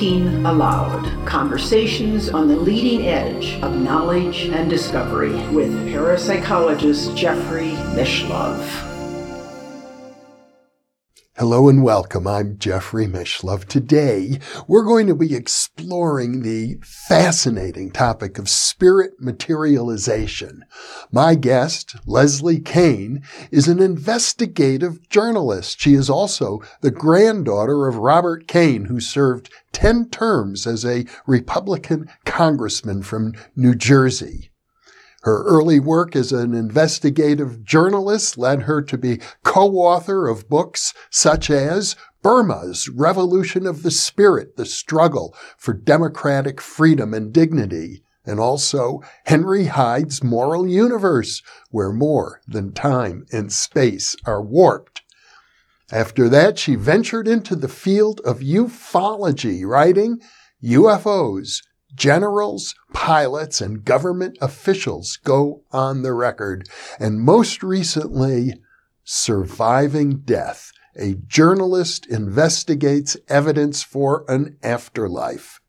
Thinking Allowed Conversations on the leading edge of knowledge and discovery with parapsychologist Jeffrey Mishlove. Hello and welcome. I'm Jeffrey Mishlove. Today, we're going to be exploring the fascinating topic of spirit materialization. My guest, Leslie Kean, is an investigative journalist. She is also the granddaughter of Robert Kean, who served 10 terms as a Republican congressman from New Jersey. Her early work as an investigative journalist led her to be co-author of books such as Burma's Revolution of the Spirit, The Struggle for Democratic Freedom and Dignity, and also Henry Hyde's Moral Universe, where more than time and space are warped. After that, she ventured into the field of ufology, writing UFOs, Generals, pilots, and government officials go on the record. And most recently, Surviving Death. A journalist investigates evidence for an afterlife.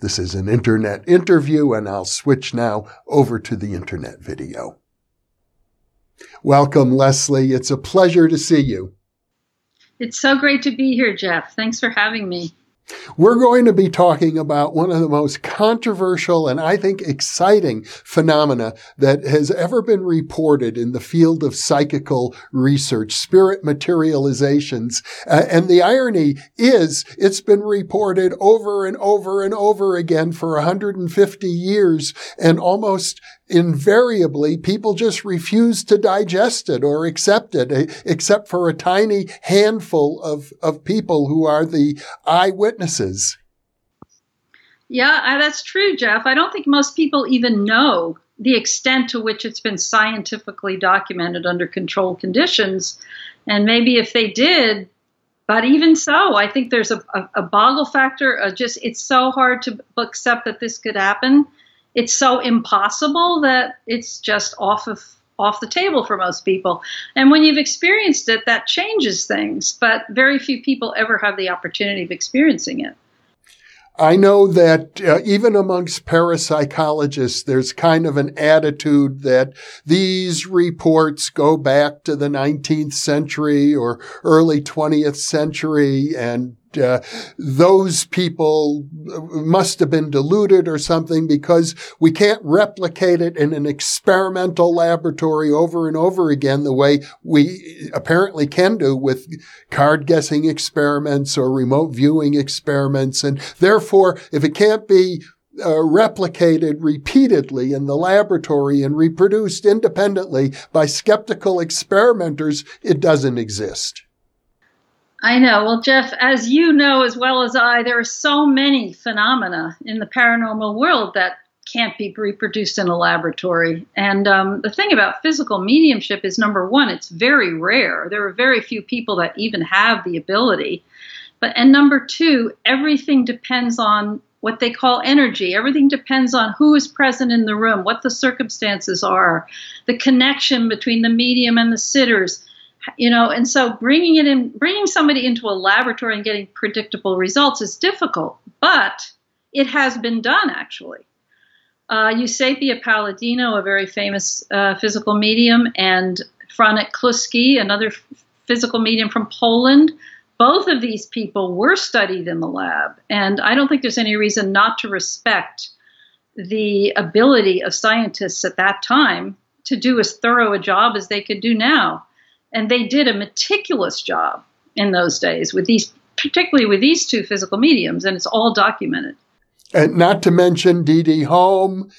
This is an internet interview, and I'll switch now over to the internet video. Welcome, Leslie. It's a pleasure to see you. It's so great to be here, Jeff. Thanks for having me. We're going to be talking about one of the most controversial and I think exciting phenomena that has ever been reported in the field of psychical research, spirit materializations. Uh, and the irony is it's been reported over and over and over again for 150 years and almost invariably people just refuse to digest it or accept it, eh, except for a tiny handful of, of people who are the eyewitnesses. Yeah, that's true, Jeff. I don't think most people even know the extent to which it's been scientifically documented under controlled conditions. And maybe if they did, but even so, I think there's a, a, a boggle factor. just it's so hard to accept that this could happen it's so impossible that it's just off of off the table for most people. And when you've experienced it, that changes things, but very few people ever have the opportunity of experiencing it. I know that uh, even amongst parapsychologists, there's kind of an attitude that these reports go back to the 19th century or early 20th century and uh, those people must have been deluded or something because we can't replicate it in an experimental laboratory over and over again the way we apparently can do with card guessing experiments or remote viewing experiments. And therefore, if it can't be uh, replicated repeatedly in the laboratory and reproduced independently by skeptical experimenters, it doesn't exist. I know. Well, Jeff, as you know as well as I, there are so many phenomena in the paranormal world that can't be reproduced in a laboratory. And um, the thing about physical mediumship is number one, it's very rare. There are very few people that even have the ability. But and number two, everything depends on what they call energy. Everything depends on who is present in the room, what the circumstances are, the connection between the medium and the sitters you know and so bringing it in bringing somebody into a laboratory and getting predictable results is difficult but it has been done actually uh, Eusapia Palladino, a very famous uh, physical medium, and Franek Kluski, another f- physical medium from Poland, both of these people were studied in the lab. And I don't think there's any reason not to respect the ability of scientists at that time to do as thorough a job as they could do now. And they did a meticulous job in those days with these, particularly with these two physical mediums, and it's all documented. And not to mention D.D. Home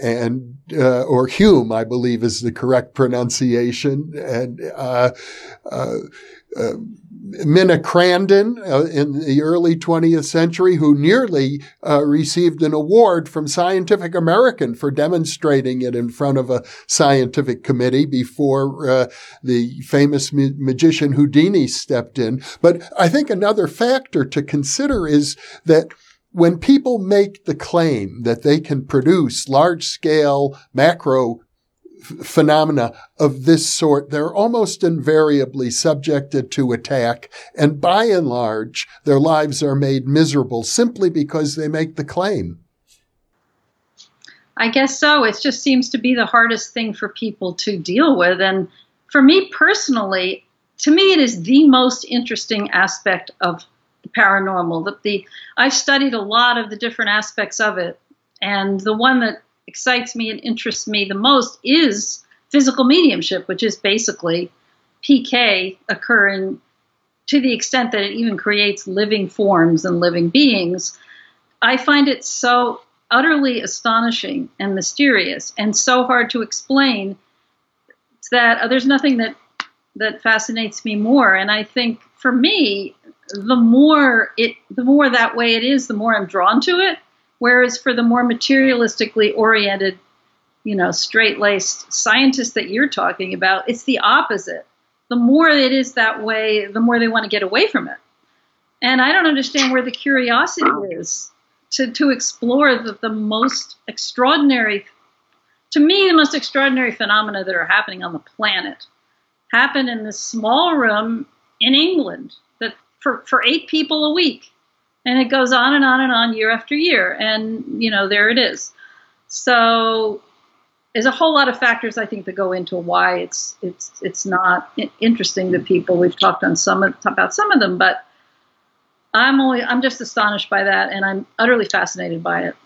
and uh, or Hume, I believe is the correct pronunciation, and uh, uh, uh Mina Crandon uh, in the early 20th century, who nearly uh, received an award from Scientific American for demonstrating it in front of a scientific committee before uh, the famous ma- magician Houdini stepped in. But I think another factor to consider is that when people make the claim that they can produce large scale macro phenomena of this sort, they're almost invariably subjected to attack, and by and large, their lives are made miserable simply because they make the claim. I guess so. It just seems to be the hardest thing for people to deal with. And for me personally, to me, it is the most interesting aspect of the paranormal. That the I've studied a lot of the different aspects of it, and the one that excites me and interests me the most is physical mediumship, which is basically PK occurring to the extent that it even creates living forms and living beings. I find it so utterly astonishing and mysterious and so hard to explain that uh, there's nothing that that fascinates me more and I think for me the more it the more that way it is the more I'm drawn to it Whereas for the more materialistically oriented, you know, straight laced scientists that you're talking about, it's the opposite. The more it is that way, the more they want to get away from it. And I don't understand where the curiosity is to, to explore the, the most extraordinary, to me, the most extraordinary phenomena that are happening on the planet happen in this small room in England that for, for eight people a week and it goes on and on and on year after year. And you know there it is. So there's a whole lot of factors i think that go into why it's it's it's not interesting to people. We've talked on some about some of them but i'm only i'm just astonished by that and i'm utterly fascinated by it.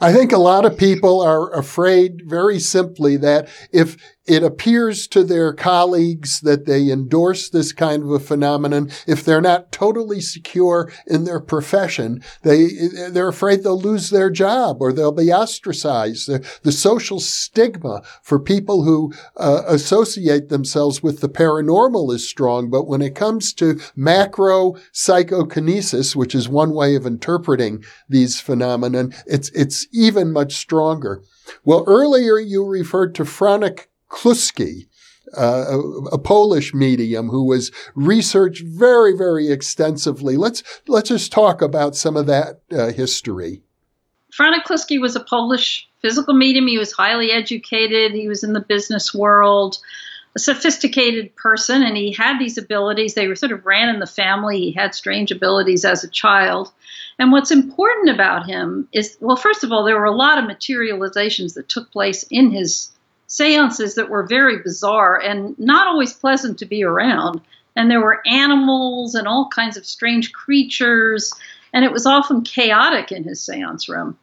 I think a lot of people are afraid very simply that if it appears to their colleagues that they endorse this kind of a phenomenon, if they're not totally secure in their profession, they, they're afraid they'll lose their job or they'll be ostracized. The, the social stigma for people who uh, associate themselves with the paranormal is strong, but when it comes to macro psychokinesis, which is one way of interpreting these phenomena, it's, it's even much stronger. Well, earlier you referred to Franek Kluski, uh, a, a, Polish medium who was researched very, very extensively. Let's let's just talk about some of that uh, history. Franek Kluski was a Polish physical medium. He was highly educated. He was in the business world, a sophisticated person, and he had these abilities. They were sort of ran in the family. He had strange abilities as a child. And what's important about him is, well, first of all, there were a lot of materializations that took place in his seances that were very bizarre and not always pleasant to be around. And there were animals and all kinds of strange creatures, and it was often chaotic in his seance room.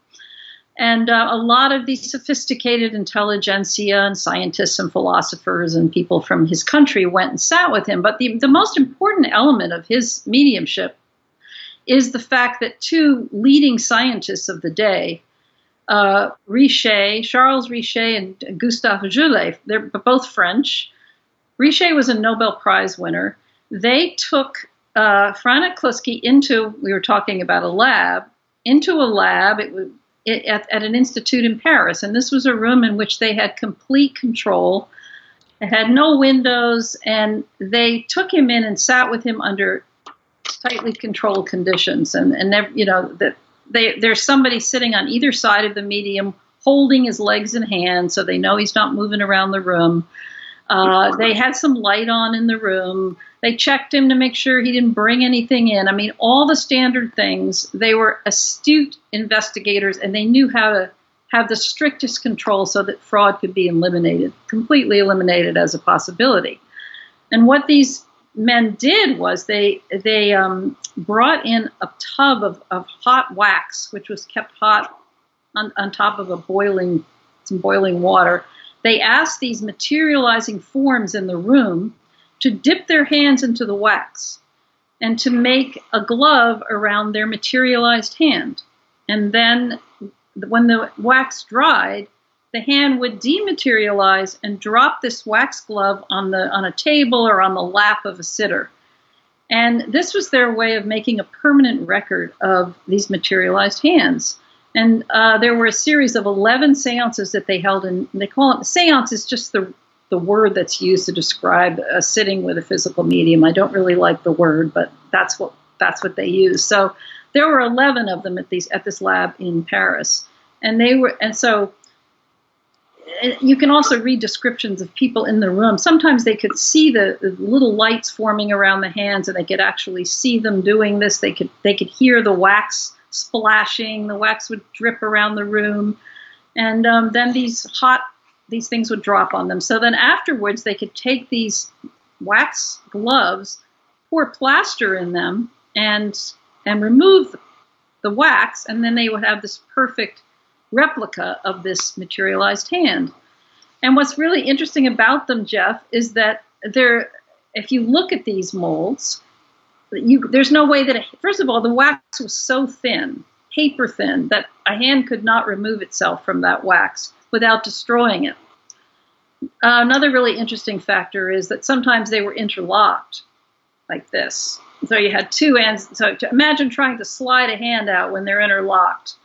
And uh, a lot of these sophisticated intelligentsia and scientists and philosophers and people from his country went and sat with him. But the, the most important element of his mediumship is the fact that two leading scientists of the day, uh, Richet, Charles Richet and Gustave Geley. They're both French. Richet was a Nobel Prize winner. They took uh, Franek Kluski into, we were talking about a lab, into a lab it, it, at, at an institute in Paris. And this was a room in which they had complete control. It had no windows, and they took him in and sat with him under tightly controlled conditions. And, and you know, that they, there's somebody sitting on either side of the medium holding his legs and hands so they know he's not moving around the room. Uh, they had some light on in the room. They checked him to make sure he didn't bring anything in. I mean, all the standard things. They were astute investigators and they knew how to have the strictest control so that fraud could be eliminated, completely eliminated as a possibility. And what these men did was they they um, brought in a tub of, of hot wax, which was kept hot on, on top of a boiling some boiling water. They asked these materializing forms in the room to dip their hands into the wax and to make a glove around their materialized hand. And then when the wax dried, the hand would dematerialize and drop this wax glove on the on a table or on the lap of a sitter. And this was their way of making a permanent record of these materialized hands. And uh, there were a series of 11 seances that they held, and they call it seance is just the, the word that's used to describe a sitting with a physical medium. I don't really like the word, but that's what that's what they use. So there were 11 of them at these at this lab in Paris, and they were and so you can also read descriptions of people in the room. Sometimes they could see the, the, little lights forming around the hands, and they could actually see them doing this. They could they could hear the wax splashing. The wax would drip around the room, and um, then these hot these things would drop on them. So then afterwards, they could take these wax gloves, pour plaster in them, and and remove the wax, and then they would have this perfect replica of this materialized hand. And what's really interesting about them, Jeff, is that they're if you look at these molds, you, there's no way that it, first of all the wax was so thin, paper thin, that a hand could not remove itself from that wax without destroying it. Uh, another really interesting factor is that sometimes they were interlocked like this. So you had two hands. So imagine trying to slide a hand out when they're interlocked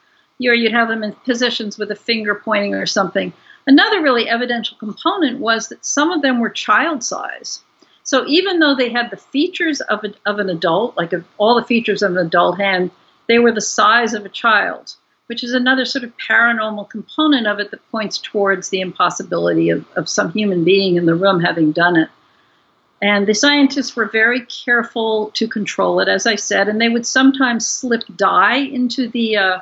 or you'd have them in positions with a finger pointing or something. Another really evidential component was that some of them were child size. So even though they had the features of, a, of an adult, like a, all the features of an adult hand, they were the size of a child, which is another sort of paranormal component of it that points towards the impossibility of, of some human being in the room having done it. And the scientists were very careful to control it, as I said, and they would sometimes slip dye into the uh,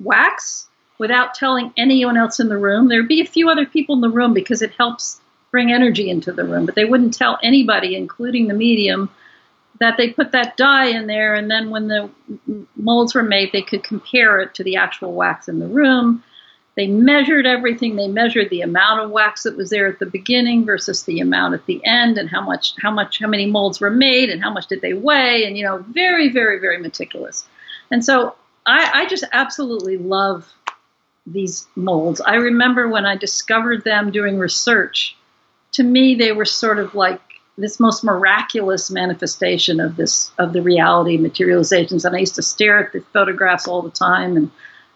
wax without telling anyone else in the room. There'd be a few other people in the room because it helps bring energy into the room, but they wouldn't tell anybody, including the medium, that they put that dye in there. And then when the molds were made, they could compare it to the actual wax in the room. They measured everything. They measured the amount of wax that was there at the beginning versus the amount at the end, and how much, how much, how many molds were made, and how much did they weigh, and you know, very, very, very meticulous. And so I, I just absolutely love these molds. I remember when I discovered them doing research. To me, they were sort of like this most miraculous manifestation of this of the reality materializations. And I used to stare at the photographs all the time, and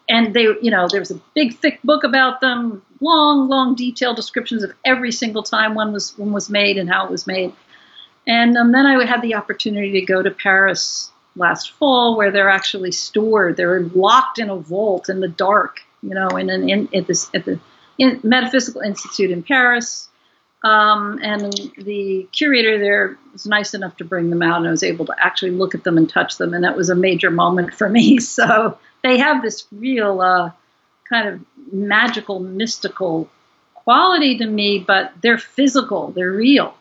and they, you know, there was a big thick book about them, long, long detailed descriptions of every single time one was one was made and how it was made. And um, then I had the opportunity to go to Paris last fall where they're actually stored. They're locked in a vault in the dark, you know, in an in, at this at the in Metaphysical Institute in Paris. Um, and the curator there was nice enough to bring them out, and I was able to actually look at them and touch them, and that was a major moment for me. So they have this real uh, kind of magical, mystical quality to me, but they're physical, they're real.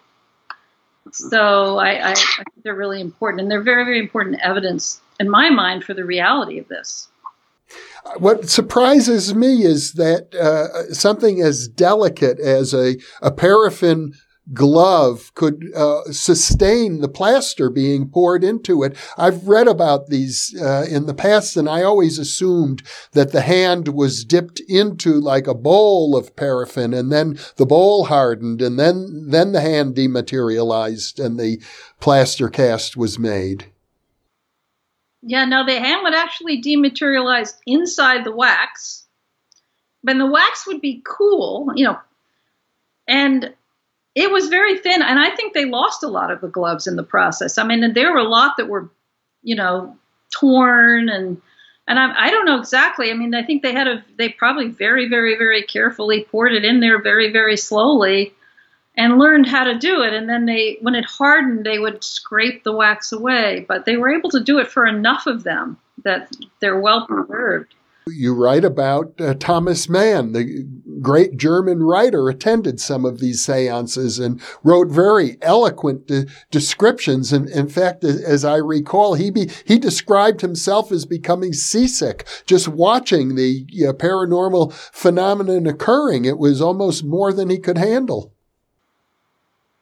So I, I, I think they're really important, and they're very, very important evidence in my mind for the reality of this. What surprises me is that uh, something as delicate as a, a paraffin glove could uh, sustain the plaster being poured into it. I've read about these uh, in the past, and I always assumed that the hand was dipped into like a bowl of paraffin, and then the bowl hardened, and then then the hand dematerialized, and the plaster cast was made. Yeah, no, the hand would actually dematerialize inside the wax, but the wax would be cool, you know, and it was very thin, and I think they lost a lot of the gloves in the process. I mean, there were a lot that were, you know, torn and and I, I don't know exactly. I mean, I think they had a they probably very very very carefully poured it in there very very slowly and learned how to do it and then they when it hardened they would scrape the wax away but they were able to do it for enough of them that they're well preserved you write about uh, Thomas Mann, the great German writer, attended some of these seances and wrote very eloquent de- descriptions. And in fact, as I recall, he be, he described himself as becoming seasick just watching the uh, paranormal phenomenon occurring. It was almost more than he could handle.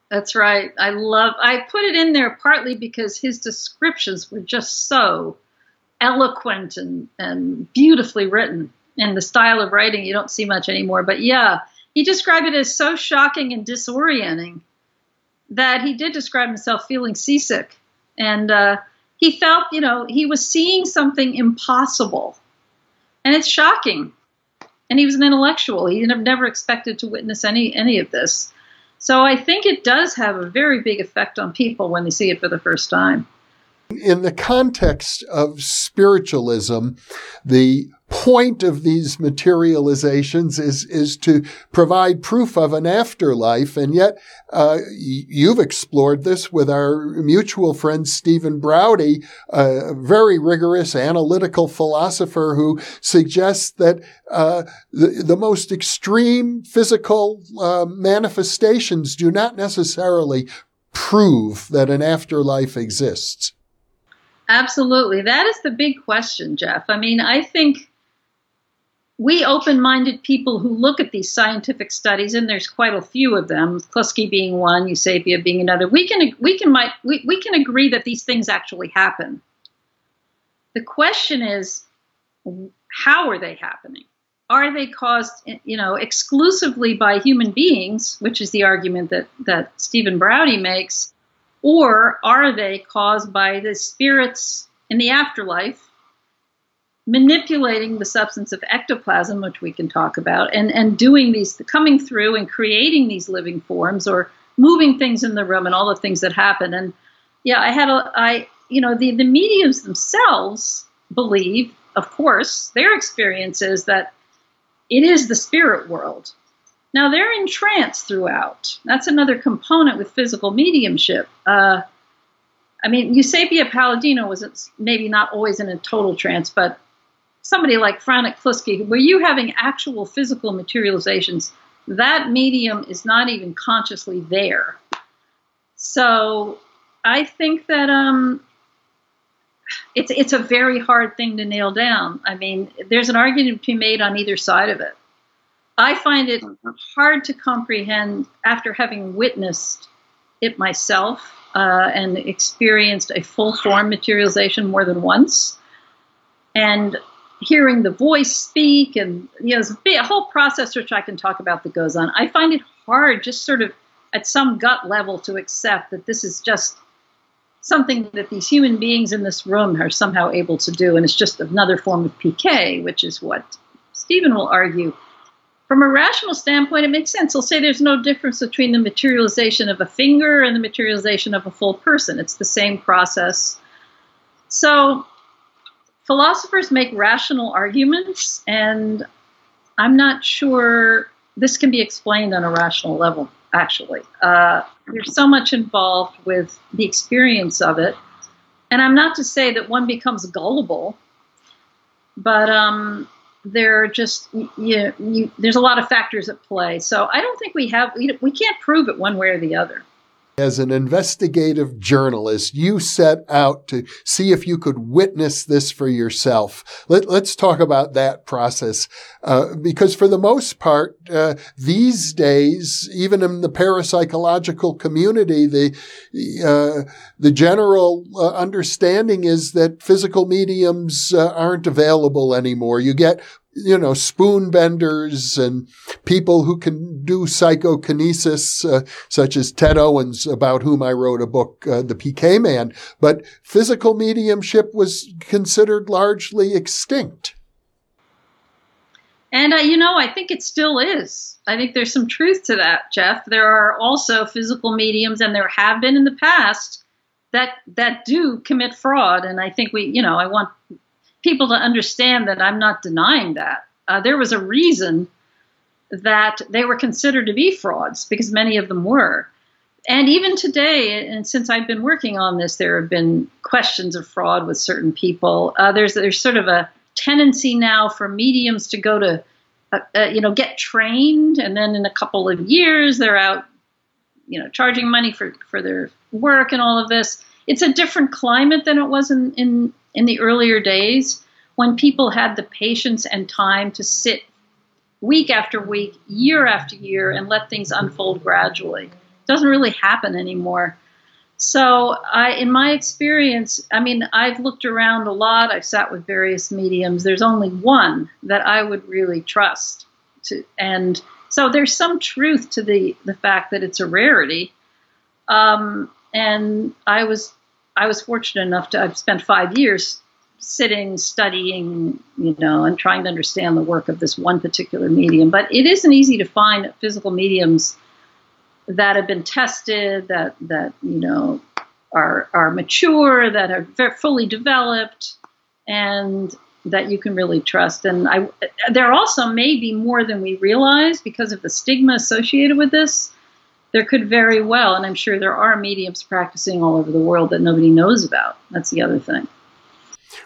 That's right. I love. I put it in there partly because his descriptions were just so eloquent and, and beautifully written in the style of writing you don't see much anymore. But yeah, he described it as so shocking and disorienting that he did describe himself feeling seasick. And uh, he felt, you know, he was seeing something impossible. And it's shocking. And he was an intellectual. He never expected to witness any any of this. So I think it does have a very big effect on people when they see it for the first time. In the context of spiritualism, the point of these materializations is is to provide proof of an afterlife, and yet uh, you've explored this with our mutual friend Stephen Braude a very rigorous analytical philosopher who suggests that uh, the, the most extreme physical uh, manifestations do not necessarily prove that an afterlife exists. Absolutely. That is the big question, Jeff. I mean, I think we open-minded people who look at these scientific studies, and there's quite a few of them, Kluski being one, Eusapia being another. We can we can might we, we can agree that these things actually happen. The question is, how are they happening? Are they caused, you know, exclusively by human beings, which is the argument that that Stephen Braude makes, or are they caused by the spirits in the afterlife manipulating the substance of ectoplasm, which we can talk about, and, and doing these, coming through and creating these living forms or moving things in the room and all the things that happen. And yeah, I had a, I, you know, the, the mediums themselves believe, of course, their experience is that it is the spirit world. Now they're in trance throughout. That's another component with physical mediumship. Uh, I mean, Eusapia Palladino was maybe not always in a total trance, but somebody like Frank Kluski, were you having actual physical materializations, that medium is not even consciously there. So I think that um, it's it's a very hard thing to nail down. I mean, there's an argument to be made on either side of it. I find it hard to comprehend after having witnessed it myself uh, and experienced a full form materialization more than once. And hearing the voice speak and you know there's a whole process which I can talk about that goes on. I find it hard just sort of at some gut level to accept that this is just something that these human beings in this room are somehow able to do and it's just another form of PK, which is what Stephen will argue. From a rational standpoint, it makes sense. He'll say there's no difference between the materialization of a finger and the materialization of a full person. It's the same process. So philosophers make rational arguments, and I'm not sure this can be explained on a rational level, actually. Uh, there's so much involved with the experience of it. And I'm not to say that one becomes gullible, but um, there are just you, you, there's a lot of factors at play. So I don't think we have we, we can't prove it one way or the other as an investigative journalist, you set out to see if you could witness this for yourself. Let, us talk about that process, uh, because for the most part, uh, these days, even in the parapsychological community, the uh, the general uh, understanding is that physical mediums uh, aren't available anymore. You get you know, spoon benders and people who can do psychokinesis, uh, such as Ted Owens, about whom I wrote a book, uh, The PK Man. But physical mediumship was considered largely extinct. And, uh, you know, I think it still is. I think there's some truth to that, Jeff. There are also physical mediums, and there have been in the past that that do commit fraud. And I think we, you know, I want people to understand that I'm not denying that. Uh, there was a reason that they were considered to be frauds because many of them were. And even today, and since I've been working on this, there have been questions of fraud with certain people. Uh, there's there's sort of a tendency now for mediums to go to, uh, uh, you know, get trained, and then in a couple of years they're out, you know, charging money for for their work and all of this. It's a different climate than it was in in in the earlier days when people had the patience and time to sit week after week, year after year, and let things unfold gradually. It doesn't really happen anymore. So, I, in my experience, I mean, I've looked around a lot. I've sat with various mediums. There's only one that I would really trust. To, and so, there's some truth to the the fact that it's a rarity. Um, and I was I was fortunate enough to I've spent five years sitting, studying, you know, and trying to understand the work of this one particular medium. But it isn't easy to find physical mediums that have been tested, that that you know are are mature, that are fully developed, and that you can really trust. And I, there also may be more than we realize because of the stigma associated with this. There could very well, and I'm sure there are mediums practicing all over the world that nobody knows about. That's the other thing.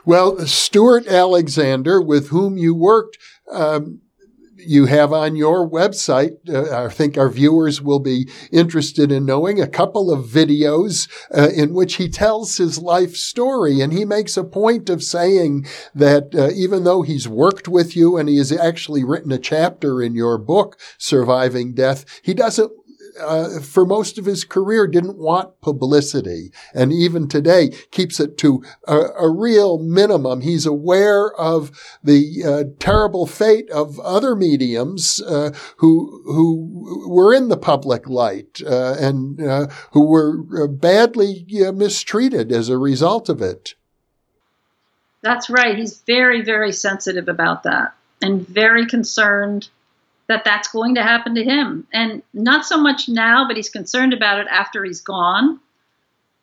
Well, Stuart Alexander, with whom you worked, um, you have on your website, uh, I think our viewers will be interested in knowing a couple of videos uh, in which he tells his life story. And he makes a point of saying that uh, even though he's worked with you and he has actually written a chapter in your book, Surviving Death, he doesn't uh, for most of his career didn't want publicity and even today keeps it to a, a real minimum. He's aware of the uh, terrible fate of other mediums uh, who who were in the public light uh, and uh, who were badly mistreated as a result of it. That's right. He's very, very sensitive about that and very concerned that that's going to happen to him. And not so much now, but he's concerned about it after he's gone.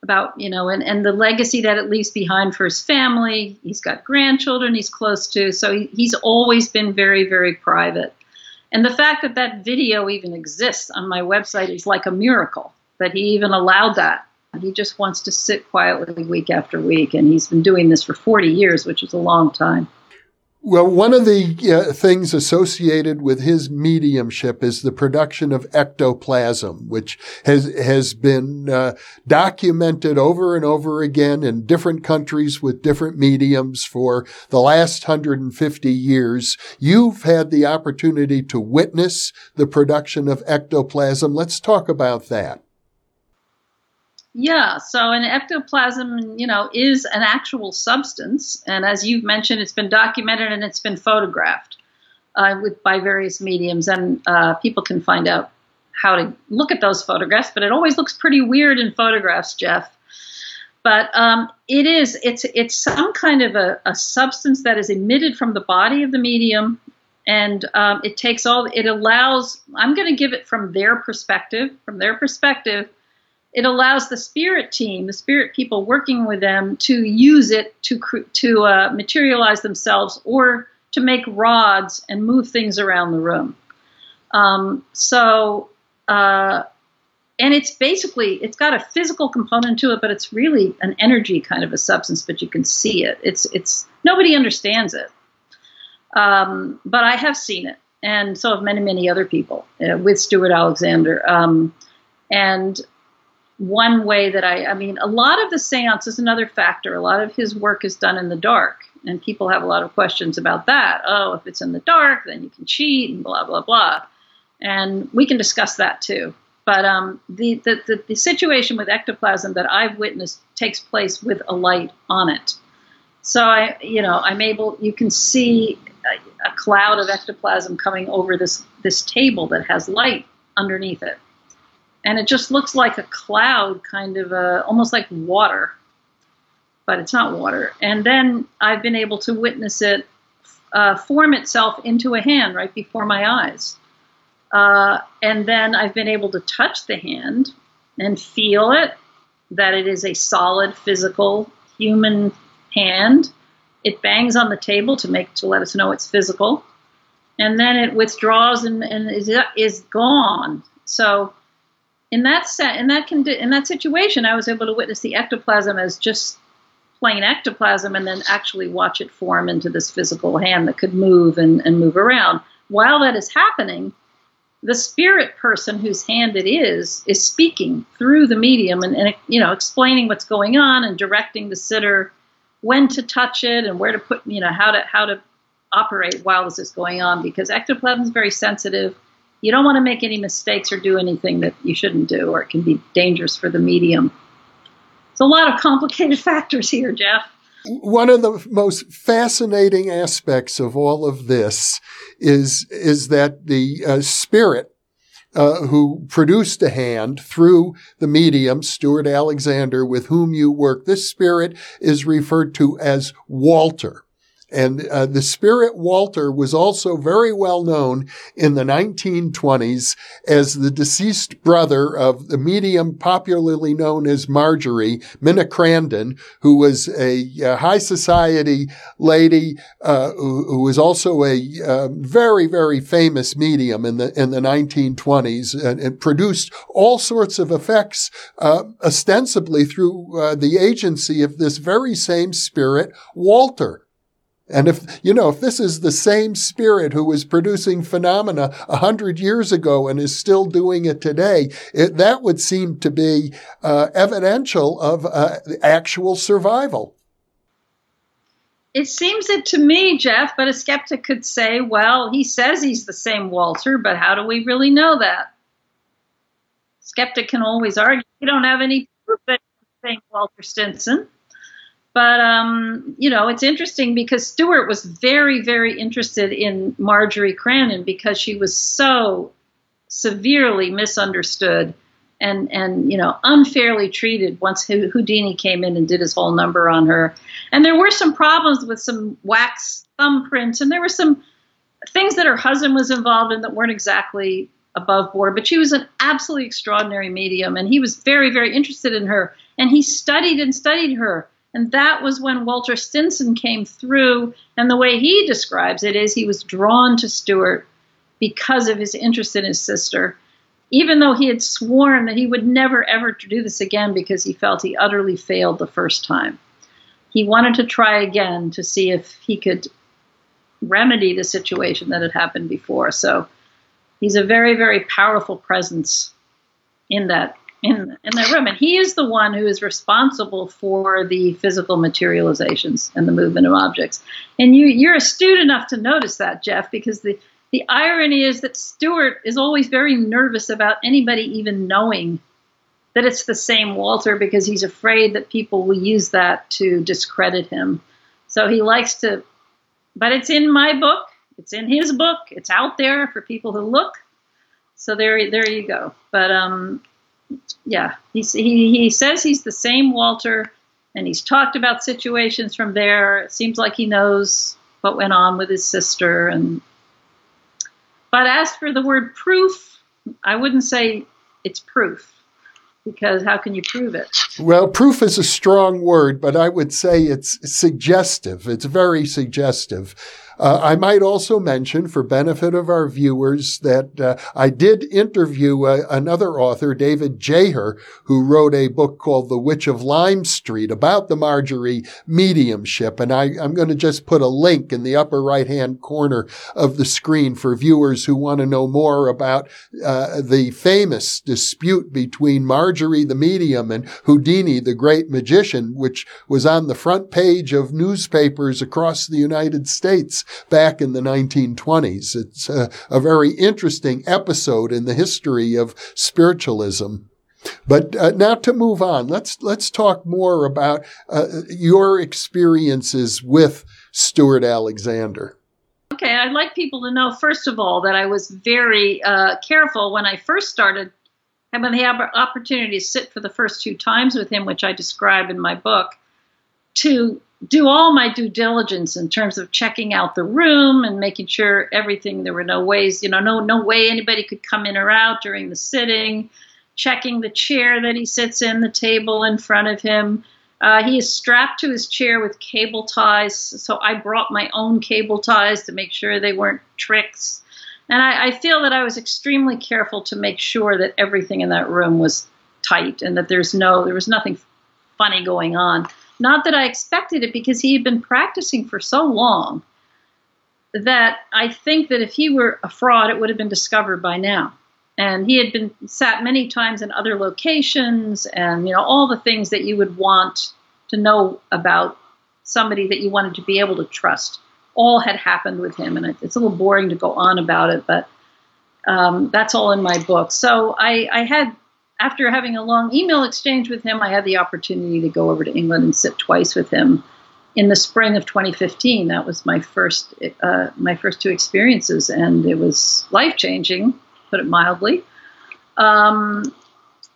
About, you know, and, and the legacy that it leaves behind for his family. He's got grandchildren he's close to. So he, he's always been very, very private. And the fact that that video even exists on my website is like a miracle that he even allowed that. He just wants to sit quietly week after week. And he's been doing this for 40 years, which is a long time. Well, one of the uh, things associated with his mediumship is the production of ectoplasm, which has has been uh, documented over and over again in different countries with different mediums for the last 150 years. You've had the opportunity to witness the production of ectoplasm. Let's talk about that. Yeah, so an ectoplasm, you know, is an actual substance, and as you've mentioned, it's been documented and it's been photographed uh, with by various mediums, and uh, people can find out how to look at those photographs. But it always looks pretty weird in photographs, Jeff. But um, it is it's it's some kind of a, a, substance that is emitted from the body of the medium, and um, it takes all it allows. I'm going to give it from their perspective. From their perspective it allows the spirit team, the spirit people working with them, to use it to to uh, materialize themselves or to make rods and move things around the room. Um, so, uh, and it's basically it's got a physical component to it, but it's really an energy kind of a substance. But you can see it. It's it's nobody understands it, um, but I have seen it, and so have many many other people uh, with Stuart Alexander. Um, and one way that I, I mean, a lot of the seance is another factor. A lot of his work is done in the dark, and people have a lot of questions about that. Oh, if it's in the dark, then you can cheat and blah, blah, blah. And we can discuss that too. But um, the, the, the, the situation with ectoplasm that I've witnessed takes place with a light on it. So I, you know, I'm able. You can see a, a, cloud of ectoplasm coming over this this table that has light underneath it and it just looks like a cloud, kind of a, almost like water, but it's not water. And then I've been able to witness it uh, form itself into a hand right before my eyes. Uh, and then I've been able to touch the hand and feel it, that it is a solid, physical, human hand. It bangs on the table to make to let us know it's physical, and then it withdraws and, and is is gone. So in that set, in that condi- in that situation, I was able to witness the ectoplasm as just plain ectoplasm, and then actually watch it form into this physical hand that could move and, and move around. While that is happening, the spirit person whose hand it is is speaking through the medium and, and you know explaining what's going on and directing the sitter when to touch it and where to put you know how to how to operate while this is going on because ectoplasm is very sensitive you don't want to make any mistakes or do anything that you shouldn't do, or it can be dangerous for the medium. It's a lot of complicated factors here, Jeff. One of the most fascinating aspects of all of this is is that the uh, spirit uh, who produced a hand through the medium, Stuart Alexander, with whom you work. This spirit is referred to as Walter. And uh, the spirit Walter was also very well known in the 1920s as the deceased brother of the medium popularly known as Marjorie, Mina Crandon, who was a, a high society lady uh, who, who, was also a uh, very, very famous medium in the in the 1920s and, and produced all sorts of effects uh, ostensibly through uh, the agency of this very same spirit, Walter. And if, you know, if this is the same spirit who was producing phenomena a hundred years ago and is still doing it today, it, that would seem to be uh, evidential of uh, actual survival. It seems it to me, Jeff, but a skeptic could say, well, he says he's the same Walter, but how do we really know that? Skeptic can always argue. We don't have any proof that he's the same Walter Stinson. But um, you know, it's interesting because Stuart was very, very interested in Marjorie Crandon because she was so severely misunderstood and and you know unfairly treated once Houdini came in and did his whole number on her. And there were some problems with some wax thumbprints, and there were some things that her husband was involved in that weren't exactly above board. But she was an absolutely extraordinary medium, and he was very, very interested in her. And he studied and studied her. And that was when Walter Stinson came through. And the way he describes it is he was drawn to Stuart because of his interest in his sister, even though he had sworn that he would never ever do this again because he felt he utterly failed the first time. He wanted to try again to see if he could remedy the situation that had happened before. So he's a very, very powerful presence in that in in that room, and he is the one who is responsible for the physical materializations and the movement of objects. And you you're astute enough to notice that, Jeff, because the the irony is that Stuart is always very nervous about anybody even knowing that it's the same Walter because he's afraid that people will use that to discredit him. So he likes to, but it's in my book, it's in his book, it's out there for people to look. So there, there you go. But um, yeah, he's, he, he says he's the same Walter, and he's talked about situations from there. It seems like he knows what went on with his sister. And but as for the word proof, I wouldn't say it's proof because how can you prove it? Well, proof is a strong word, but I would say it's suggestive. It's very suggestive. Uh, I might also mention, for benefit of our viewers, that uh, I did interview uh, another author, David Jaher, who wrote a book called The Witch of Lime Street about the Marjorie mediumship. And I, am going to just put a link in the upper right hand corner of the screen for viewers who want to know more about uh, the famous dispute between Marjorie the medium and Houdini the great magician, which was on the front page of newspapers across the United States back in the 1920s. It's a, a very interesting episode in the history of spiritualism. But uh, now to move on, let's let's talk more about uh, your experiences with Stuart Alexander. Okay, I'd like people to know first of all that I was very uh, careful when I first started having the opportunity to sit for the first two times with him, which I describe in my book, to do all my due diligence in terms of checking out the room and making sure everything there were no ways you know no no way anybody could come in or out during the sitting checking the chair that he sits in the table in front of him. Uh, he is strapped to his chair with cable ties so i brought my own cable ties to make sure they weren't tricks. And I, I feel that i was extremely careful to make sure that everything in that room was tight and that there's no there was nothing funny going on not that I expected it because he had been practicing for so long that I think that if he were a fraud, it would have been discovered by now. And he had been sat many times in other locations and, you know, all the things that you would want to know about somebody that you wanted to be able to trust. All had happened with him. And it's a little boring to go on about it, but um, that's all in my book. So I, I had after having a long email exchange with him, I had the opportunity to go over to England and sit twice with him in the spring of 2015. That was my first uh, my first two experiences, and it was life changing, put it mildly. Um,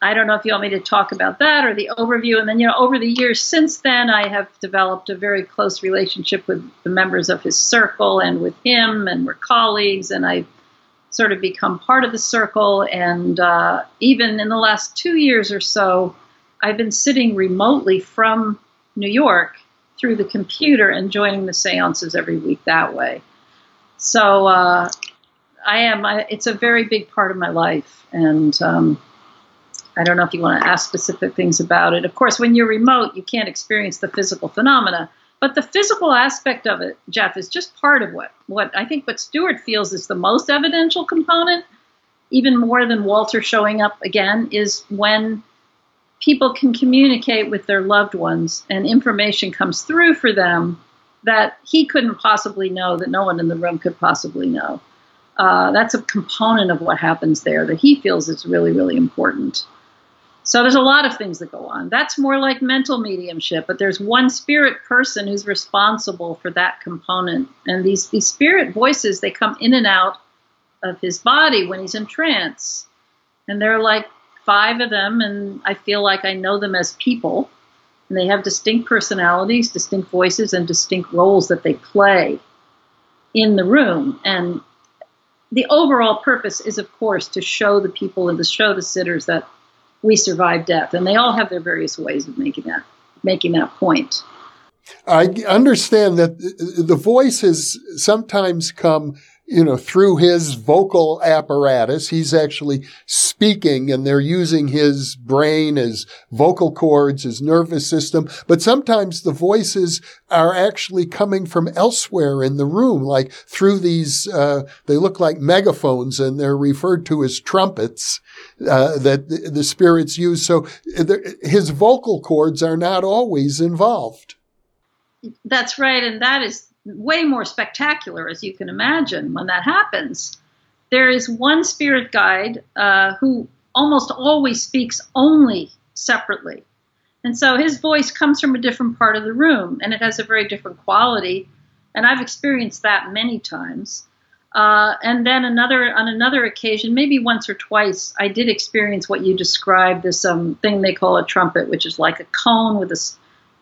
I don't know if you want me to talk about that or the overview. And then, you know, over the years since then, I have developed a very close relationship with the members of his circle and with him, and we're colleagues. And I've sort of become part of the circle. And uh, even in the last two years or so, I've been sitting remotely from New York through the computer and joining the seances every week that way. So uh, I am. I, it's a very big part of my life, and um, I don't know if you want to ask specific things about it. Of course, when you're remote, you can't experience the physical phenomena, but the physical aspect of it, Jeff, is just part of what what I think what Stuart feels is the most evidential component, even more than Walter showing up again, is when people can communicate with their loved ones and information comes through for them that he couldn't possibly know, that no one in the room could possibly know. Uh, that's a component of what happens there that he feels is really, really important. So there's a lot of things that go on. That's more like mental mediumship, but there's one spirit person who's responsible for that component. And these, these spirit voices, they come in and out of his body when he's in trance. And there are like five of them, and I feel like I know them as people. And they have distinct personalities, distinct voices, and distinct roles that they play in the room. And the overall purpose is, of course, to show the people and to show the sitters that we survive death. And they all have their various ways of making that making that point. I understand that the voices sometimes come you know, through his vocal apparatus, he's actually speaking and they're using his brain, his vocal cords, his nervous system. But sometimes the voices are actually coming from elsewhere in the room, like through these, uh, they look like megaphones and they're referred to as trumpets, uh, that the, the spirits use. So his vocal cords are not always involved. That's right. And that is way more spectacular, as you can imagine, when that happens. There is one spirit guide uh, who almost always speaks only separately. And so his voice comes from a different part of the room and it has a very different quality. And I've experienced that many times. Uh, and then another on another occasion, maybe once or twice, I did experience what you described this um, thing they call a trumpet, which is like a cone with a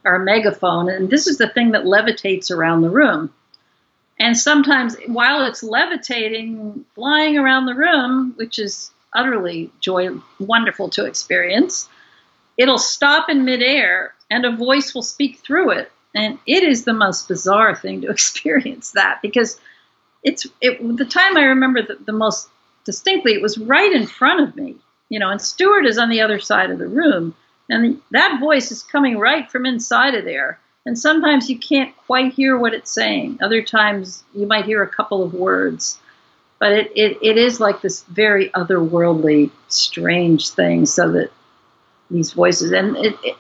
a megaphone, and this is the thing that levitates around the room. And sometimes, while it's levitating, flying around the room, which is utterly joy, wonderful to experience, it'll stop in midair, and a voice will speak through it. And it is the most bizarre thing to experience that because it's it, the time I remember the, the most distinctly. It was right in front of me, you know, and Stuart is on the other side of the room and that voice is coming right from inside of there. And sometimes you can't quite hear what it's saying. Other times you might hear a couple of words. But it, it, it is like this very otherworldly, strange thing, so that these voices, and it, it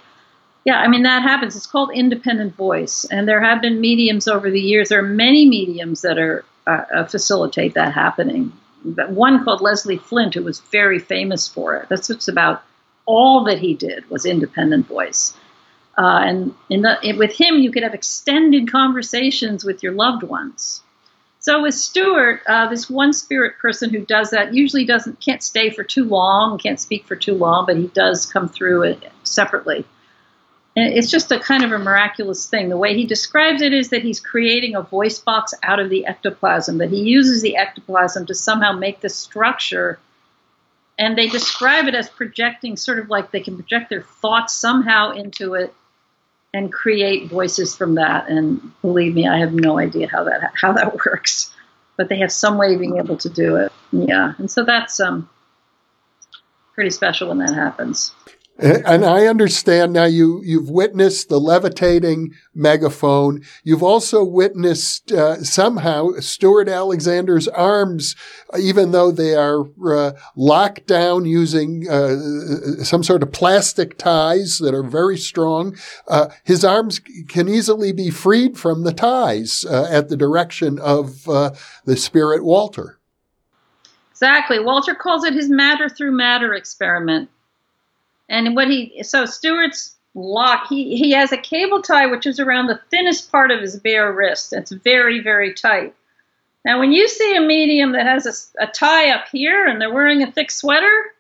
yeah, I mean, that happens. It's called independent voice. And there have been mediums over the years. There are many mediums that are uh, uh, facilitate that happening. But one called Leslie Flint, who was very famous for it. That's what's about all that he did was independent voice. Uh, and the, with him, you could have extended conversations with your loved ones. So with Stuart, uh, this one spirit person who does that usually doesn't can't stay for too long, can't speak for too long, but he does come through it separately. And it's just a kind of a miraculous thing. The way he describes it is that he's creating a voice box out of the ectoplasm, that he uses the ectoplasm to somehow make the structure and they describe it as projecting sort of like they can project their thoughts somehow into it and create voices from that. And believe me i have no idea how that how that works but they have some way of being able to do it. Yeah. And so that's um pretty special when that happens and I understand now you, you've witnessed the levitating megaphone. You've also witnessed uh, somehow Stuart Alexander's arms, even though they are uh, locked down using uh, some sort of plastic ties that are very strong. Uh, his arms can easily be freed from the ties uh, at the direction of uh, the spirit Walter. Exactly. Walter calls it his matter through matter experiment. And what he so Stuart's lock he he has a cable tie which is around the thinnest part of his bare wrist. It's very very tight. Now, when you see a medium that has a, a tie up here and they're wearing a thick sweater,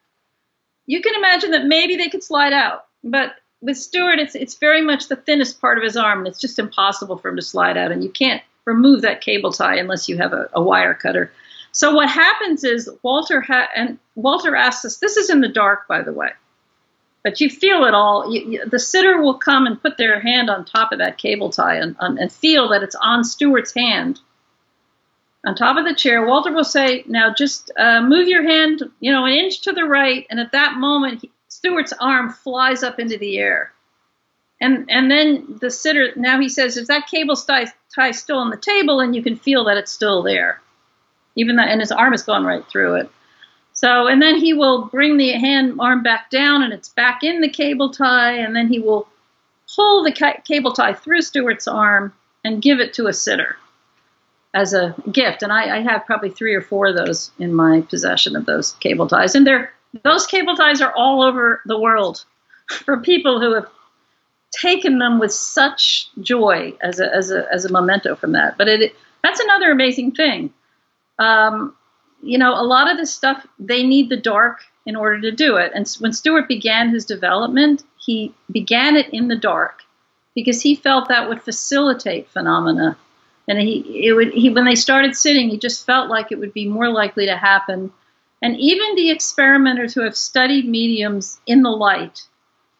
you can imagine that maybe they could slide out. But with Stuart, it's it's very much the thinnest part of his arm, and it's just impossible for him to slide out. And you can't remove that cable tie unless you have a, a wire cutter. So what happens is Walter ha- and Walter asks us. This is in the dark, by the way, but you feel it all. You, you, the sitter will come and put their hand on top of that cable tie and, and feel that it's on Stuart's hand on top of the chair. Walter will say, "Now just uh, move your hand, you know, an inch to the right." And at that moment, he, Stuart's arm flies up into the air, and and then the sitter. Now he says, "Is that cable tie, tie still on the table?" And you can feel that it's still there even that, and his arm is going right through it. So, and then he will bring the hand arm back down, and it's back in the cable tie, and then he will pull the ca- cable tie through Stuart's arm and give it to a sitter as a gift. And I, I, have probably three or four of those in my possession of those cable ties, and they're those cable ties are all over the world for people who have taken them with such joy as a as a as a memento from that. But it that's another amazing thing um, you know, a lot of this stuff, they need the dark in order to do it. And when Stuart began his development, he began it in the dark because he felt that would facilitate phenomena. And he, it would, he, when they started sitting, he just felt like it would be more likely to happen. And even the experimenters who have studied mediums in the light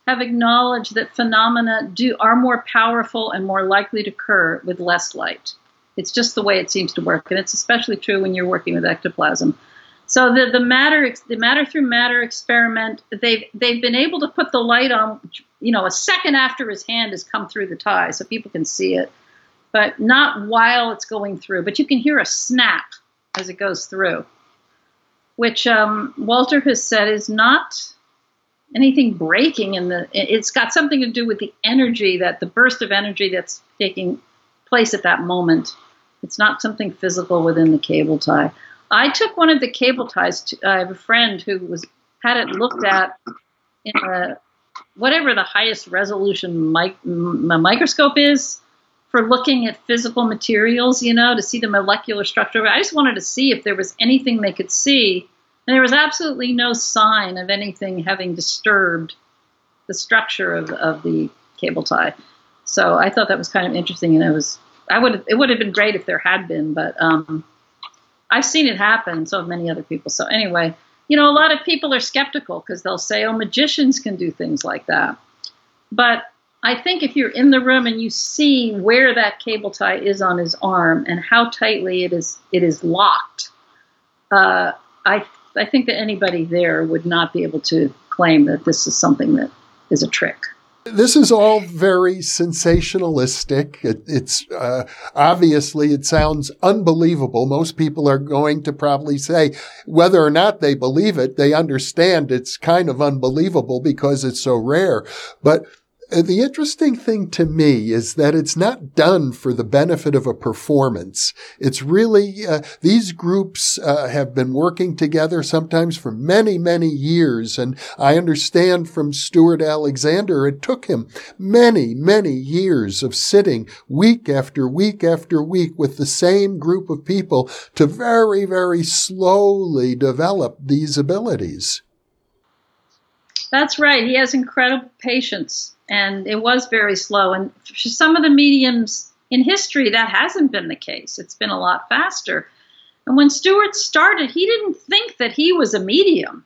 have acknowledged that phenomena do, are more powerful and more likely to occur with less light. It's just the way it seems to work, and it's especially true when you're working with ectoplasm. So the, the matter the matter through matter experiment, they've they've been able to put the light on, you know, a second after his hand has come through the tie, so people can see it, but not while it's going through. But you can hear a snap as it goes through, which um, Walter has said is not anything breaking in the. It's got something to do with the energy that the burst of energy that's taking place at that moment it's not something physical within the cable tie. I took one of the cable ties. To, I have a friend who was had it looked at in whatever the highest resolution mic, microscope is for looking at physical materials, you know, to see the molecular structure. I just wanted to see if there was anything they could see. And there was absolutely no sign of anything having disturbed the structure of, of the cable tie. So I thought that was kind of interesting, and it was I would it would have been great if there had been, but um, I've seen it happen. So have many other people. So anyway, you know, a lot of people are skeptical because they'll say, "Oh, magicians can do things like that." But I think if you're in the room and you see where that cable tie is on his arm and how tightly it is it is locked, uh, I I think that anybody there would not be able to claim that this is something that is a trick. This is all very sensationalistic. It, it's uh, obviously it sounds unbelievable. Most people are going to probably say whether or not they believe it, they understand it's kind of unbelievable because it's so rare. But the interesting thing to me is that it's not done for the benefit of a performance. It's really, uh, these groups uh, have been working together sometimes for many, many years. And I understand from Stuart Alexander, it took him many, many years of sitting week after week after week with the same group of people to very, very slowly develop these abilities. That's right. He has incredible patience and it was very slow. And for some of the mediums in history, that hasn't been the case. It's been a lot faster. And when Stuart started, he didn't think that he was a medium.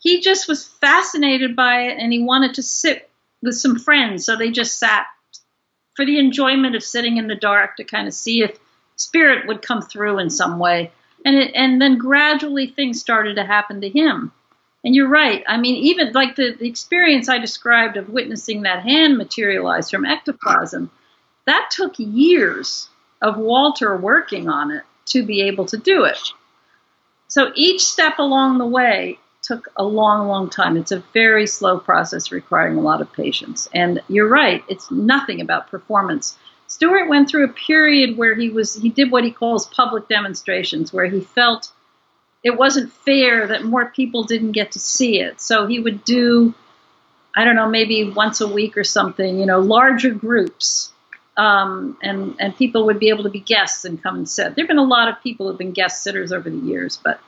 He just was fascinated by it and he wanted to sit with some friends. So they just sat for the enjoyment of sitting in the dark to kind of see if spirit would come through in some way. And it, and then gradually things started to happen to him. And you're right. I mean, even like the, the experience I described of witnessing that hand materialize from ectoplasm, that took years of Walter working on it to be able to do it. So each step along the way took a long, long time. It's a very slow process requiring a lot of patience. And you're right, it's nothing about performance. Stuart went through a period where he was he did what he calls public demonstrations, where he felt it wasn't fair that more people didn't get to see it. So he would do, I don't know, maybe once a week or something, you know, larger groups. Um, and, and people would be able to be guests and come and sit. There have been a lot of people who have been guest sitters over the years, but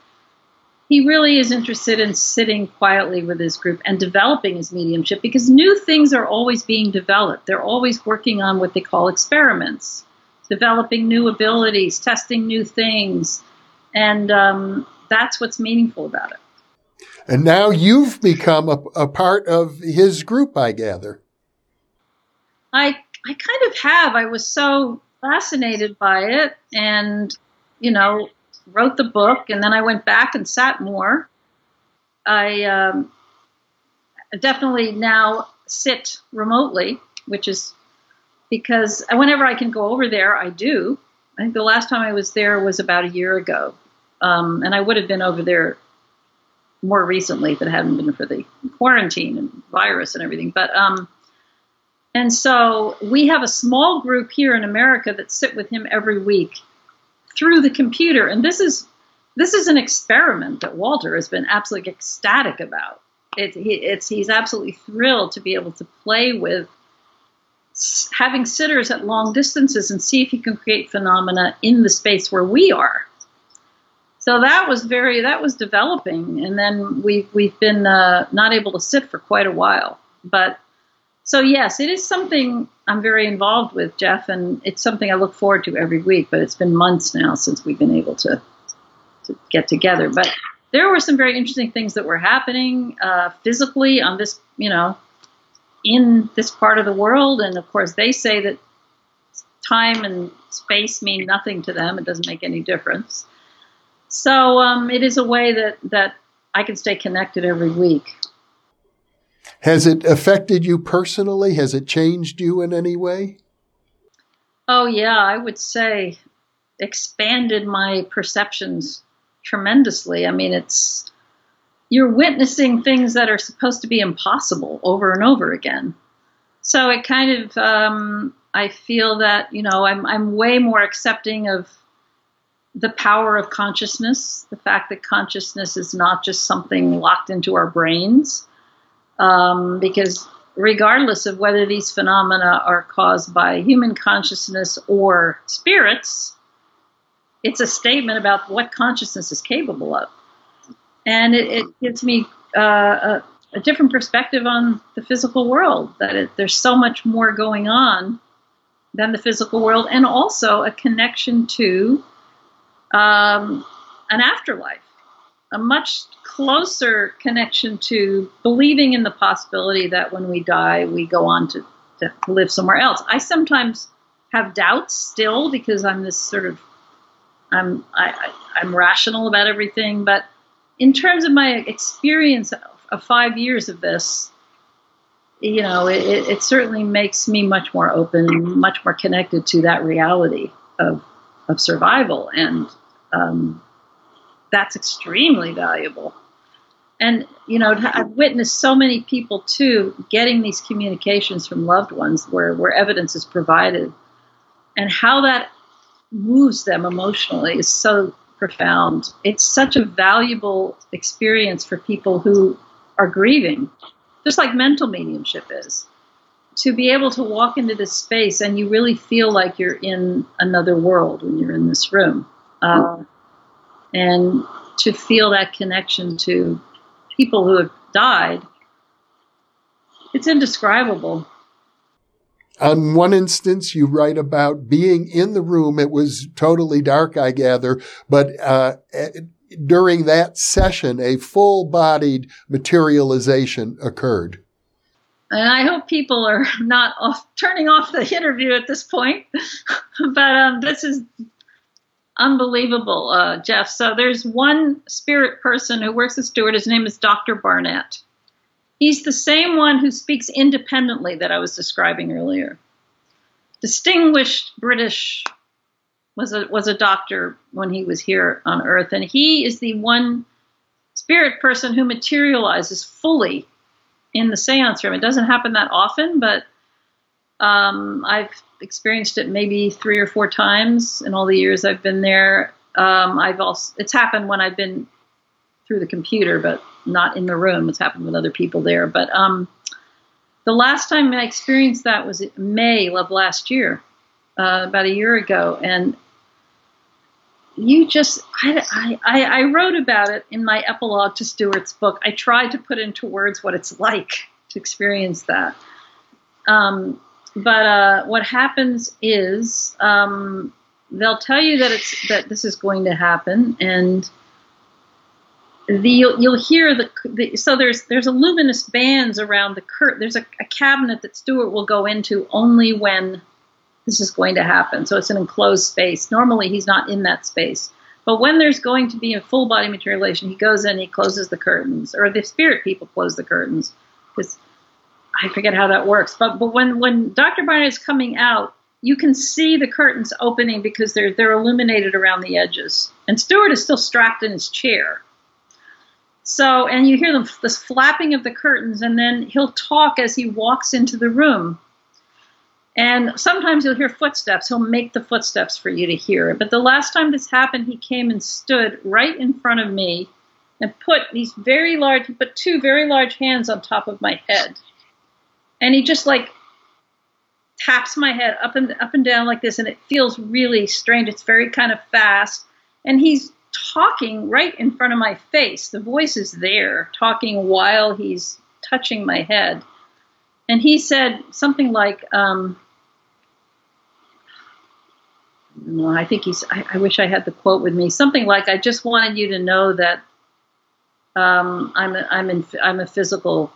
he really is interested in sitting quietly with his group and developing his mediumship because new things are always being developed. They're always working on what they call experiments, developing new abilities, testing new things, and um, that's what's meaningful about it. And now you've become a, a part of his group, I gather. I I kind of have. I was so fascinated by it, and you know, wrote the book, and then I went back and sat more. I um, definitely now sit remotely, which is because whenever I can go over there, I do. I think the last time I was there was about a year ago, um, and I would have been over there more recently if it hadn't been for the quarantine and virus and everything. But um, and so we have a small group here in America that sit with him every week through the computer. And this is this is an experiment that Walter has been absolutely ecstatic about. It, he, it's he's absolutely thrilled to be able to play with having sitters at long distances and see if he can create phenomena in the space where we are. So that was very that was developing, and then we've we've been uh, not able to sit for quite a while, but so yes, it is something I'm very involved with, Jeff, and it's something I look forward to every week. But it's been months now since we've been able to to get together. But there were some very interesting things that were happening uh, physically on this, you know, in this part of the world, and of course they say that time and space mean nothing to them; it doesn't make any difference. So um, it is a way that that I can stay connected every week. Has it affected you personally? Has it changed you in any way? Oh, yeah, I would say expanded my perceptions tremendously. I mean, it's you're witnessing things that are supposed to be impossible over and over again. So it kind of, um, I feel that you know, I'm I'm way more accepting of the power of consciousness, the fact that consciousness is not just something locked into our brains, um, because regardless of whether these phenomena are caused by human consciousness or spirits, it's a statement about what consciousness is capable of. And it, it gives me uh, a, a, different perspective on the physical world, that it, there's so much more going on than the physical world, and also a connection to um, an afterlife a much closer connection to believing in the possibility that when we die, we go on to, to live somewhere else. I sometimes have doubts still because I'm this sort of I'm I, am rational about everything, but in terms of my experience of, of five years of this, you know, it, it, certainly makes me much more open much more connected to that reality of of survival and um, that's extremely valuable. And, you know, I've witnessed so many people too getting these communications from loved ones where, where evidence is provided and how that moves them emotionally is so profound. It's such a valuable experience for people who are grieving, just like mental mediumship is. To be able to walk into this space and you really feel like you're in another world when you're in this room. Uh, and to feel that connection to people who have died, it's indescribable. On one instance, you write about being in the room. It was totally dark, I gather, but uh, during that session, a full bodied materialization occurred. And I hope people are not off, turning off the interview at this point. but um, this is unbelievable, uh, Jeff. So there's one spirit person who works at Stuart. His name is Dr. Barnett. He's the same one who speaks independently that I was describing earlier. Distinguished British was a was a doctor when he was here on Earth, and he is the one spirit person who materializes fully in the seance room. It doesn't happen that often, but um, I've experienced it maybe three or four times in all the years I've been there. Um, I've also it's happened when I've been through the computer, but not in the room. It's happened with other people there. But um, the last time I experienced that was May of last year, uh, about a year ago, and you just I, I, I wrote about it in my epilogue to Stewart's book. I tried to put into words what it's like to experience that. Um, but uh, what happens is um, they'll tell you that it's that this is going to happen, and the, you'll, you'll hear the, the, so there's there's a luminous bands around the curtain. There's a, a cabinet that Stuart will go into only when this is going to happen. So it's an enclosed space. Normally he's not in that space. But when there's going to be a full body materialization, he goes in, he closes the curtains, or the spirit people close the curtains, because I forget how that works. But but when when Dr. Barnett is coming out, you can see the curtains opening because they're they're illuminated around the edges. And Stuart is still strapped in his chair. So and you hear them this flapping of the curtains, and then he'll talk as he walks into the room. And sometimes you'll hear footsteps. He'll make the footsteps for you to hear. But the last time this happened, he came and stood right in front of me and put these very large, put two very large hands on top of my head. And he just like taps my head up and up and down like this, and it feels really strange. It's very kind of fast. And he's talking right in front of my face. The voice is there, talking while he's touching my head and he said something like, um, I think he's, I, I, wish I had the quote with me, something like, I just wanted you to know that um, I'm, a, I'm, in, I'm a physical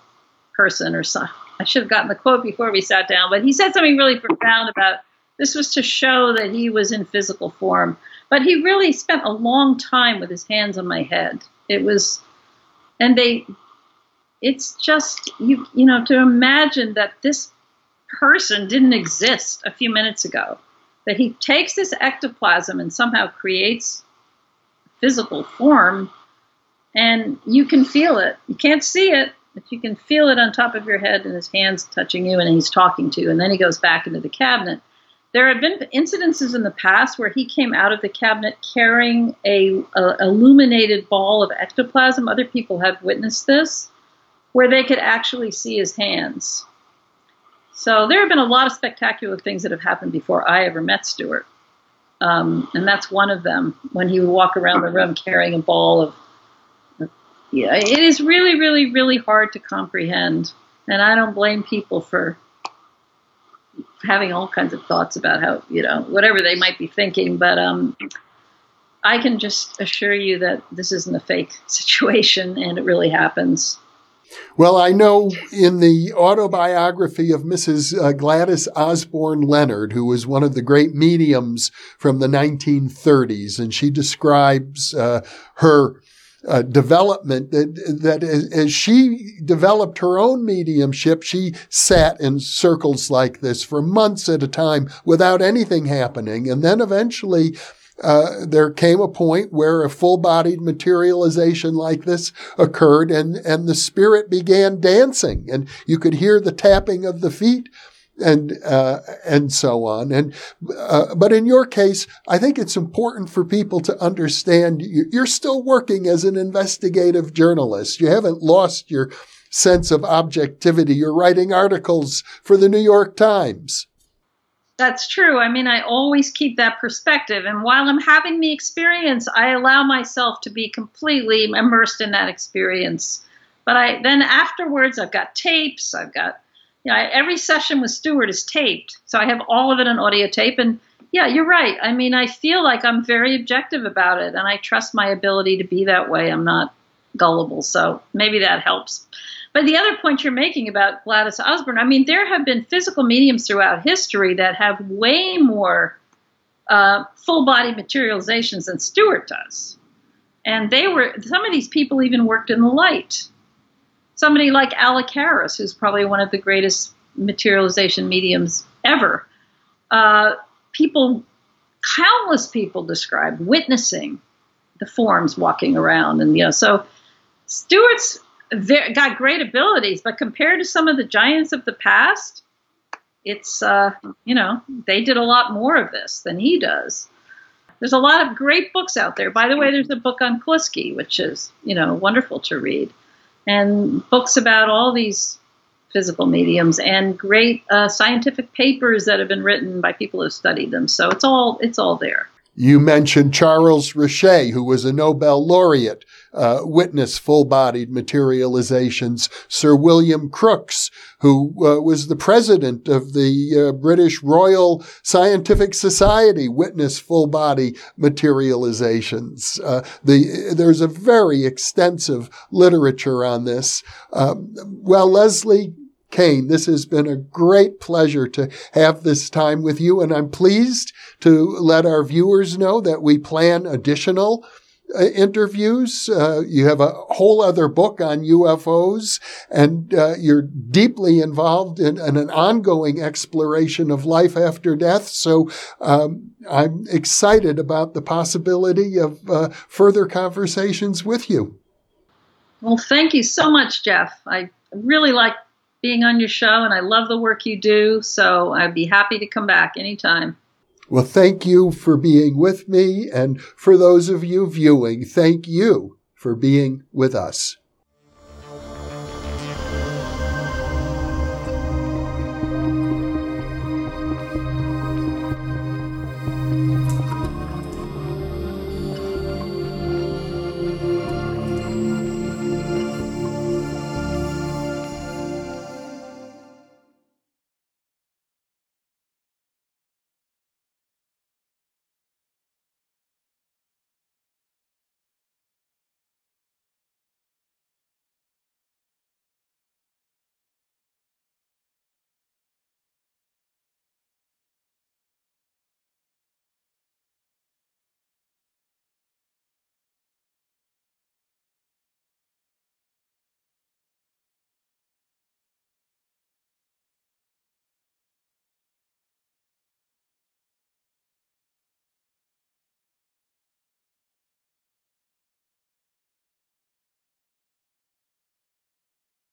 person or something. I should have gotten the quote before we sat down, but he said something really profound about this was to show that he was in physical form. But he really spent a long time with his hands on my head. It was, and they it's just you you know to imagine that this person didn't exist a few minutes ago that he takes this ectoplasm and somehow creates physical form and you can feel it you can't see it but you can feel it on top of your head and his hands touching you and he's talking to you and then he goes back into the cabinet there have been incidences in the past where he came out of the cabinet carrying a, a illuminated ball of ectoplasm other people have witnessed this where they could actually see his hands. So there have been a lot of spectacular things that have happened before I ever met Stuart. Um, and that's one of them when he would walk around the room carrying a ball of. Yeah, it is really, really, really hard to comprehend. And I don't blame people for having all kinds of thoughts about how, you know, whatever they might be thinking. But um, I can just assure you that this isn't a fake situation and it really happens. Well, I know in the autobiography of Mrs. Uh, Gladys Osborne Leonard, who was one of the great mediums from the 1930s, and she describes uh, her uh, development that, that as, as, she developed her own mediumship, she sat in circles like this for months at a time without anything happening. And then eventually uh, there came a point where a full-bodied materialization like this occurred and, and the spirit began dancing and you could hear the tapping of the feet and uh, and so on. And uh, but in your case, I think it's important for people to understand you're still working as an investigative journalist. You haven't lost your sense of objectivity. You're writing articles for the New York Times. That's true. I mean, I always keep that perspective. And while I'm having the experience, I allow myself to be completely immersed in that experience. But I then afterwards, I've got tapes. I've got, you know, every session with Stuart is taped. So I have all of it on audio tape. And yeah, you're right. I mean, I feel like I'm very objective about it. And I trust my ability to be that way. I'm not gullible. So maybe that helps. But the other point you're making about Gladys Osborne, I mean, there have been physical mediums throughout history that have way more uh, full body materializations than Stuart does. And they were, some of these people even worked in the light. Somebody like Alec Harris, who's probably one of the greatest materialization mediums ever. Uh, people, countless people described witnessing the forms walking around. And, you know, so Stuart's got great abilities, but compared to some of the giants of the past, it's uh, you know they did a lot more of this than he does. There's a lot of great books out there. By the way, there's a book on Kluski, which is you know wonderful to read, and books about all these physical mediums and great uh, scientific papers that have been written by people who've studied them. So it's all it's all there. You mentioned Charles Richet, who was a Nobel laureate, uh, witnessed full-bodied materializations. Sir William Crookes, who uh, was the president of the uh, British Royal Scientific Society, witnessed full-body materializations. Uh, the, there's a very extensive literature on this. Um, well, Leslie, Kean, this has been a great pleasure to have this time with you, and I'm pleased to let our viewers know that we plan additional interviews. Uh, you have a whole other book on UFOs, and uh, you're deeply involved in, in, an ongoing exploration of life after death. So um, I'm excited about the possibility of uh, further conversations with you. Well, thank you so much, Jeff. I really like being on your show, and I love the work you do. So I'd be happy to come back anytime. Well, thank you for being with me. And for those of you viewing, thank you for being with us.